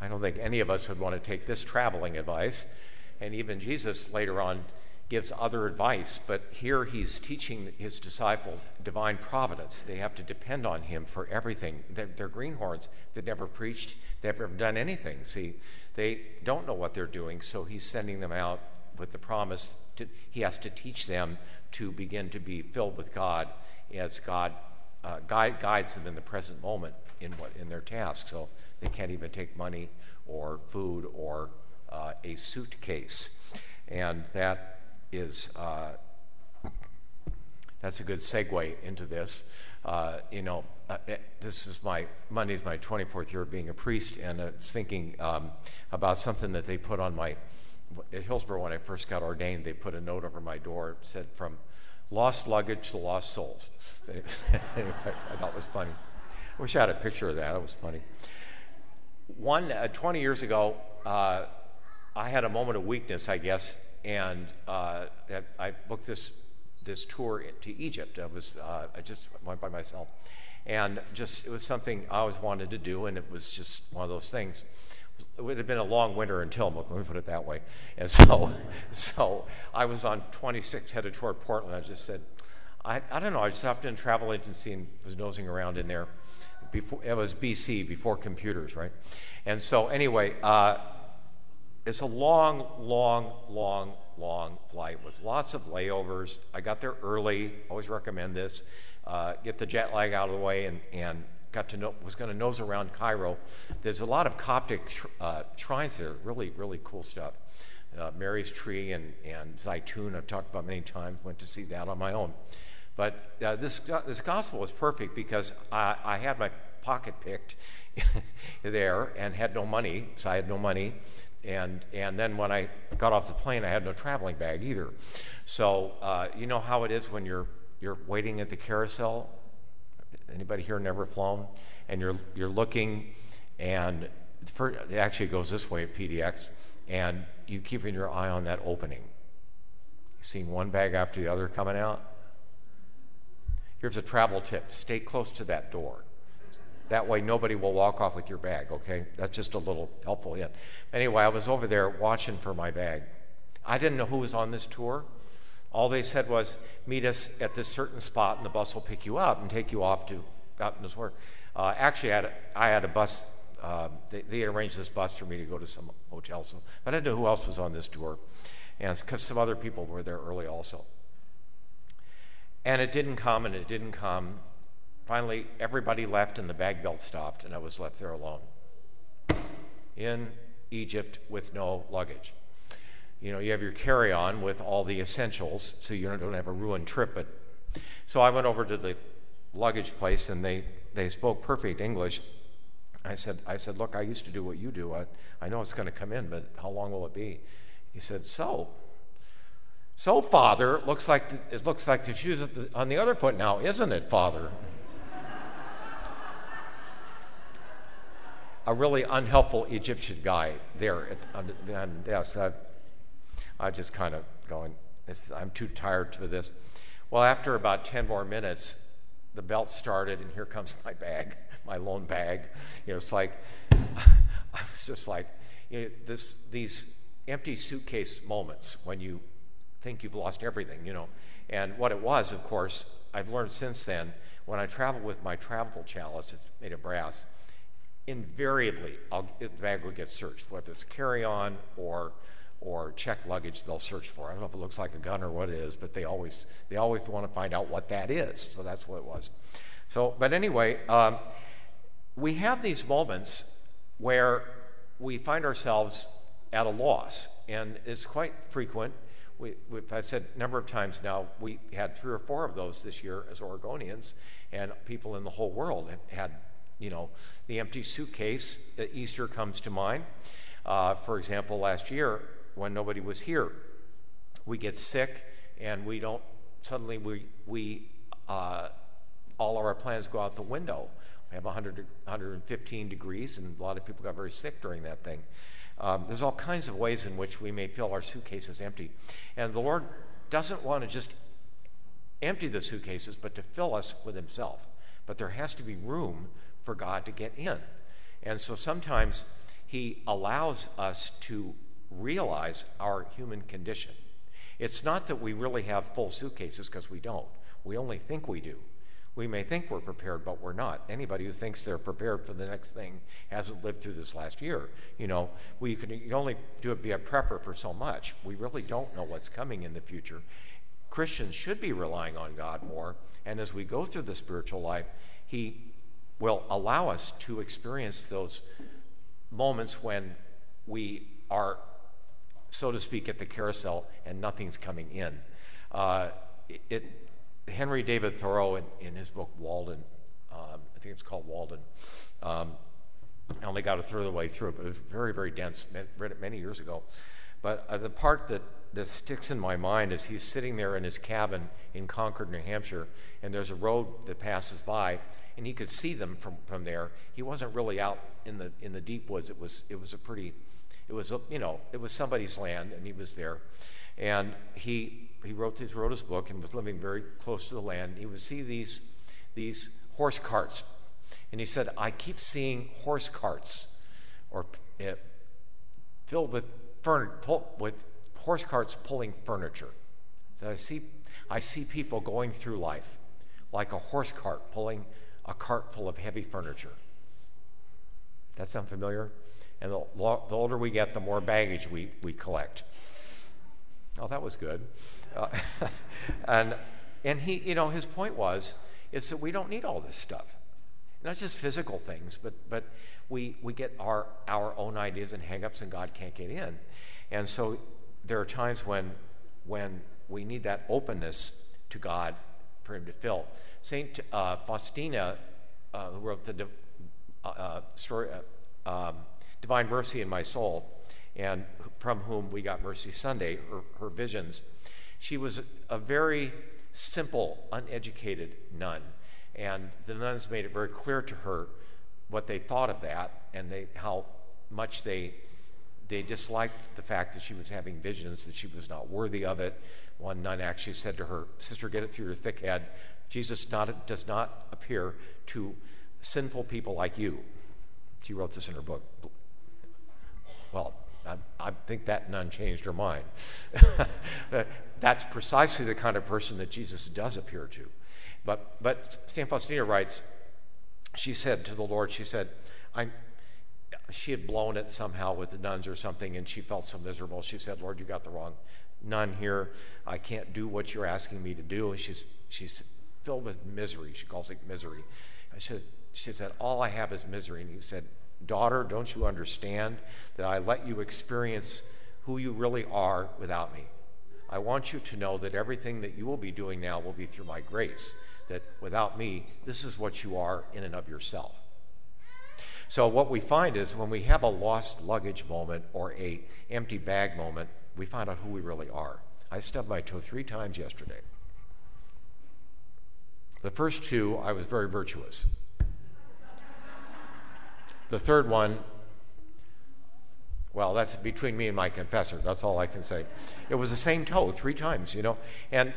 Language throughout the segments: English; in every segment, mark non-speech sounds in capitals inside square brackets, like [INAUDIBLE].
I don't think any of us would want to take this traveling advice. And even Jesus later on gives other advice, but here he's teaching his disciples divine providence. They have to depend on him for everything. They're, they're greenhorns. They've never preached, they've never done anything. See, they don't know what they're doing, so he's sending them out with the promise to, he has to teach them to begin to be filled with God as God uh, guide, guides them in the present moment in what in their task. So they can't even take money or food or uh, a suitcase, and that is uh, that's a good segue into this. Uh, you know, uh, eh, this is my Monday's my 24th year of being a priest, and I was thinking um, about something that they put on my at Hillsboro when I first got ordained. They put a note over my door said from lost luggage to lost souls. [LAUGHS] anyway, I thought it was funny. I wish I had a picture of that. It was funny. One, uh, 20 years ago, uh, I had a moment of weakness, I guess, and uh, I booked this this tour to Egypt. I was uh, I just went by myself, and just it was something I always wanted to do, and it was just one of those things. It would have been a long winter in Tillamook, let me put it that way. And so, [LAUGHS] so I was on 26 headed toward Portland. I just said, I, I don't know. I just stopped in a travel agency and was nosing around in there. Before it was BC, before computers, right? And so anyway, uh, it's a long, long, long, long flight with lots of layovers. I got there early. Always recommend this. Uh, get the jet lag out of the way and, and got to know, was going to nose around Cairo. There's a lot of Coptic uh, shrines there, really, really cool stuff. Uh, Mary's Tree and, and Zaytun, I've talked about many times, went to see that on my own. But uh, this, this gospel was perfect because I, I had my pocket picked [LAUGHS] there and had no money, so I had no money. And, and then when I got off the plane, I had no traveling bag either. So uh, you know how it is when you're, you're waiting at the carousel? Anybody here never flown? And you're, you're looking, and for, it actually goes this way at PDX, and you keeping your eye on that opening. Seeing one bag after the other coming out. Here's a travel tip stay close to that door. That way, nobody will walk off with your bag, okay? That's just a little helpful hint. Anyway, I was over there watching for my bag. I didn't know who was on this tour. All they said was, meet us at this certain spot and the bus will pick you up and take you off to Gottman's work. Uh, actually, I had, a, I had a bus, uh, they, they, had arranged this bus for me to go to some hotel, so I didn't know who else was on this tour. And because some other people were there early also. And it didn't come and it didn't come. Finally, everybody left and the bag belt stopped, and I was left there alone in Egypt with no luggage. You know, you have your carry on with all the essentials so you don't have a ruined trip. But so I went over to the luggage place and they, they spoke perfect English. I said, I said, look, I used to do what you do. I, I know it's going to come in, but how long will it be? He said, so, so, Father, it looks like the, it looks like the shoes on the other foot now, isn't it, Father? a really unhelpful Egyptian guy there. At, and yes, I, I just kind of going, I'm too tired for this. Well, after about 10 more minutes, the belt started, and here comes [LAUGHS] my bag, my lone bag. You know, it's like, [LAUGHS] I was just like, you know, this, these empty suitcase moments when you think you've lost everything, you know. And what it was, of course, I've learned since then, when I travel with my travel chalice, it's made of brass, invariably I'll, the bag will get searched, whether it's carry on or or check luggage they'll search for. I don't know if it looks like a gun or what it is, but they always they always want to find out what that is. So that's what it was. So, but anyway, um, we have these moments where we find ourselves at a loss, and it's quite frequent. We, I've said a number of times now, we had three or four of those this year as Oregonians, and people in the whole world had you know, the empty suitcase Easter comes to mind. Uh, for example, last year when nobody was here, we get sick and we don't, suddenly we, we uh, all of our plans go out the window. We have 100, 115 degrees, and a lot of people got very sick during that thing. Um, there's all kinds of ways in which we may feel our suitcases empty. And the Lord doesn't want to just empty the suitcases, but to fill us with Himself. But there has to be room for God to get in. And so sometimes he allows us to realize our human condition. It's not that we really have full suitcases because we don't. We only think we do. We may think we're prepared, but we're not. Anybody who thinks they're prepared for the next thing hasn't lived through this last year. You know, we can you only do it be a prepper for so much. We really don't know what's coming in the future. Christians should be relying on God more, and as we go through the spiritual life, He will allow us to experience those moments when we are, so to speak, at the carousel and nothing's coming in. Uh, it, Henry David Thoreau, in, in his book Walden, um, I think it's called Walden, um, I only got a third of the way through it, but it was very, very dense. Read it many years ago. But uh, the part that, that sticks in my mind is he's sitting there in his cabin in Concord, New Hampshire, and there's a road that passes by, and he could see them from, from there. He wasn't really out in the in the deep woods. It was it was a pretty, it was you know it was somebody's land, and he was there, and he he wrote his, wrote his book and was living very close to the land. He would see these, these horse carts. And he said, I keep seeing horse carts or uh, filled with, furn- pull, with horse carts pulling furniture. So I see, I see people going through life like a horse cart pulling a cart full of heavy furniture. That sound familiar? And the, the older we get, the more baggage we, we collect. Oh, that was good. Uh, [LAUGHS] and and he, you know, his point was, it's that we don't need all this stuff, not just physical things, but but we we get our our own ideas and hangups, and God can't get in. And so there are times when when we need that openness to God for Him to fill. Saint uh, Faustina, uh, who wrote the uh, story, uh, um, Divine Mercy in My Soul and from whom we got Mercy Sunday, her, her visions. She was a very simple, uneducated nun, and the nuns made it very clear to her what they thought of that and they, how much they they disliked the fact that she was having visions, that she was not worthy of it. One nun actually said to her, Sister, get it through your thick head. Jesus not, does not appear to sinful people like you. She wrote this in her book. Well, I, I think that nun changed her mind. [LAUGHS] That's precisely the kind of person that Jesus does appear to. But, but St. Faustina writes, she said to the Lord, she said, I'm, she had blown it somehow with the nuns or something, and she felt so miserable. She said, Lord, you got the wrong nun here. I can't do what you're asking me to do. And she's, she's filled with misery. She calls it misery. I said, she said, All I have is misery. And he said, Daughter, don't you understand that I let you experience who you really are without me? I want you to know that everything that you will be doing now will be through my grace, that without me, this is what you are in and of yourself. So what we find is when we have a lost luggage moment or a empty bag moment, we find out who we really are. I stubbed my toe three times yesterday. The first two, I was very virtuous. The third one, well, that's between me and my confessor. That's all I can say. It was the same toe three times, you know. And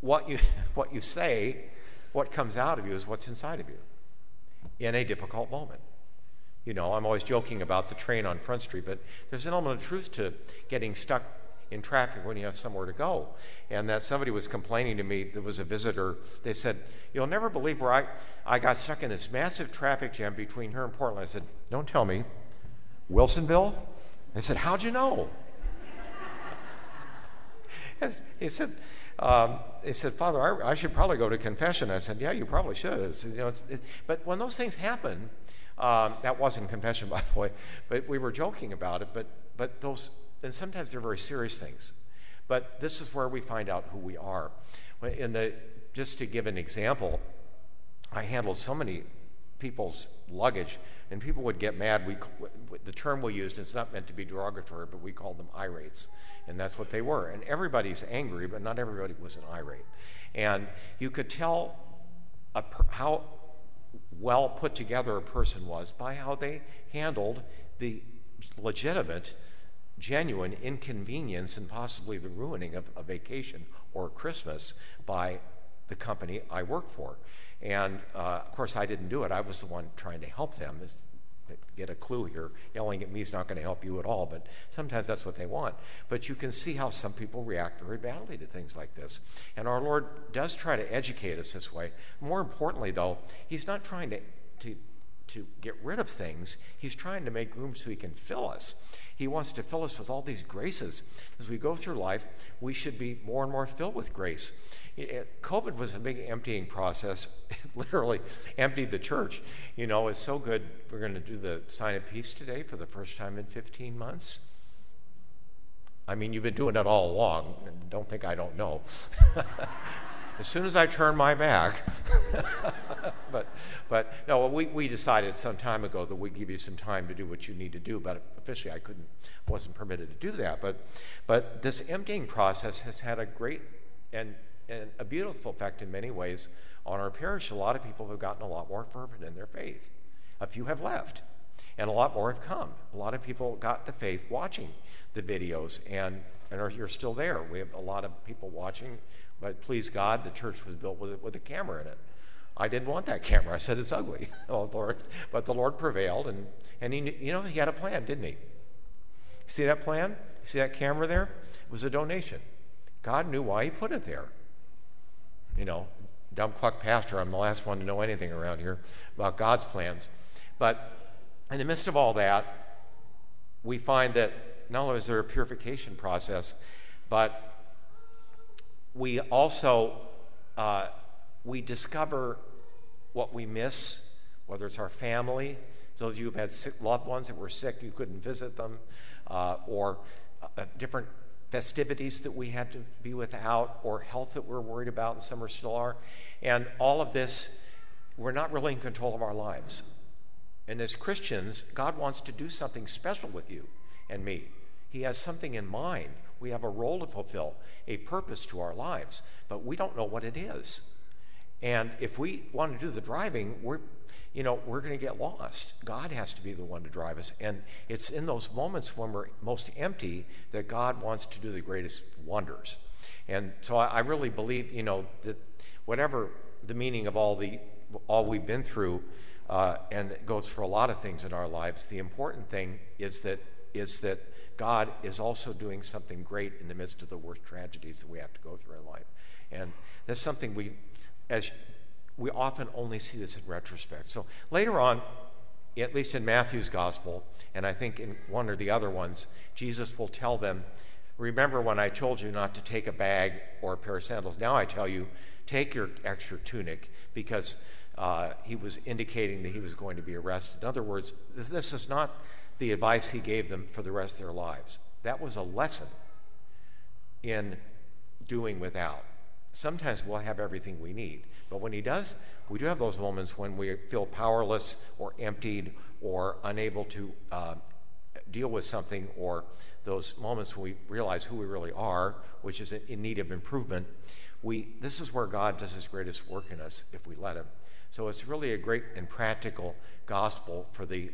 what you, [LAUGHS] what you say, what comes out of you is what's inside of you in a difficult moment. You know, I'm always joking about the train on Front Street, but there's an element of truth to getting stuck in traffic when you have somewhere to go. And that somebody was complaining to me, there was a visitor, they said, You'll never believe where I, I got stuck in this massive traffic jam between here and Portland. I said, Don't tell me. Wilsonville? They said, How'd you know? [LAUGHS] he said, um, he said, Father, I, I, should probably go to confession. I said, Yeah, you probably should. Said, you know, it, but when those things happen, um, that wasn't confession, [LAUGHS] by the way, but we were joking about it. But, but those and sometimes they're very serious things. But this is where we find out who we are. In the, just to give an example, I handled so many people's luggage, and people would get mad. We, the term we used, is not meant to be derogatory, but we called them irates, and that's what they were. And everybody's angry, but not everybody was an irate. And you could tell a, how well put together a person was by how they handled the legitimate genuine inconvenience and possibly the ruining of a vacation or Christmas by the company I work for. And uh, of course, I didn't do it. I was the one trying to help them. get a clue here. Yelling at me is not going to help you at all, but sometimes that's what they want. But you can see how some people react very badly to things like this. And our Lord does try to educate us this way. More importantly, though, He's not trying to, to, to get rid of things, He's trying to make room so He can fill us. He wants to fill us with all these graces. As we go through life, we should be more and more filled with grace. Eh, COVID was a big emptying process. [LAUGHS] It literally emptied the church. You know, it's so good. We're going to do the sign of peace today for the first time in 15 months. I mean, you've been doing it all along. Don't think I don't know. [LAUGHS] as soon as I turn my back. [LAUGHS] [LAUGHS] but, but no, we, we decided some time ago that we'd give you some time to do what you need to do. But officially, I couldn't, wasn't permitted to do that. But, but this emptying process has had a great and and a beautiful effect in many ways on our parish. A lot of people have gotten a lot more fervent in their faith. A few have left, and a lot more have come. A lot of people got the faith watching the videos, and, and are, you're still there. We have a lot of people watching, but please God, the church was built with, with a camera in it. I didn't want that camera. I said it's ugly. [LAUGHS] oh, Lord. But the Lord prevailed, and, and he, you know, he had a plan, didn't he? See that plan? See that camera there? It was a donation. God knew why he put it there you know, dumb cluck pastor. I'm the last one to know anything around here about God's plans. But in the midst of all that, we find that not only is there a purification process, but we also uh, we discover what we miss, whether it's our family, those of you who've had sick loved ones that were sick, you couldn't visit them, uh, or uh, different festivities that we had to be without, or health that we're worried about, and some are still are. And all of this, we're not really in control of our lives. And as Christians, God wants to do something special with you and me. He has something in mind. We have a role to fulfill, a purpose to our lives, but we don't know what it is. And if we want to do the driving, we're you know, we're going to get lost. God has to be the one to drive us. And it's in those moments when we're most empty that God wants to do the greatest wonders. And so I, really believe, you know, that whatever the meaning of all the all we've been through, uh, and it goes for a lot of things in our lives. The important thing is that is that God is also doing something great in the midst of the worst tragedies that we have to go through in life, and that's something we, as we often only see this in retrospect. So later on, at least in Matthew's gospel, and I think in one or the other ones, Jesus will tell them, Remember when I told you not to take a bag or a pair of sandals? Now I tell you, take your extra tunic because uh, he was indicating that he was going to be arrested. In other words, this is not the advice he gave them for the rest of their lives. That was a lesson in doing without. Sometimes we'll have everything we need. But when He does, we do have those moments when we feel powerless or emptied or unable to uh, deal with something, or those moments when we realize who we really are, which is in need of improvement. We, this is where God does His greatest work in us if we let Him. So it's really a great and practical gospel for the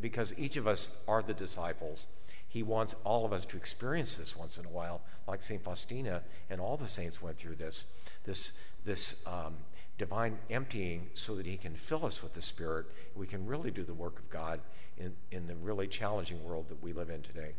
because each of us are the disciples he wants all of us to experience this once in a while, like St. Faustina and all the saints went through this, this, this um, divine emptying so that He can fill us with the Spirit. We can really do the work of God in, in the really challenging world that we live in today.